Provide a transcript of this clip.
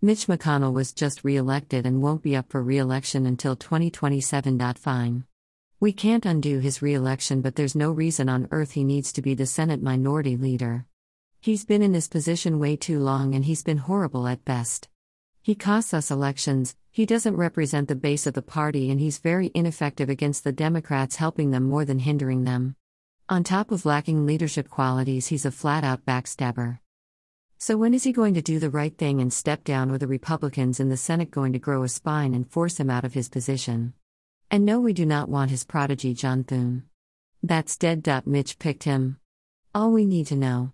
Mitch McConnell was just re elected and won't be up for re election until 2027. Fine. We can't undo his re election, but there's no reason on earth he needs to be the Senate minority leader. He's been in this position way too long and he's been horrible at best. He costs us elections, he doesn't represent the base of the party, and he's very ineffective against the Democrats, helping them more than hindering them. On top of lacking leadership qualities, he's a flat out backstabber. So, when is he going to do the right thing and step down, or the Republicans in the Senate going to grow a spine and force him out of his position? And no, we do not want his prodigy, John Thune. That's dead. Mitch picked him. All we need to know.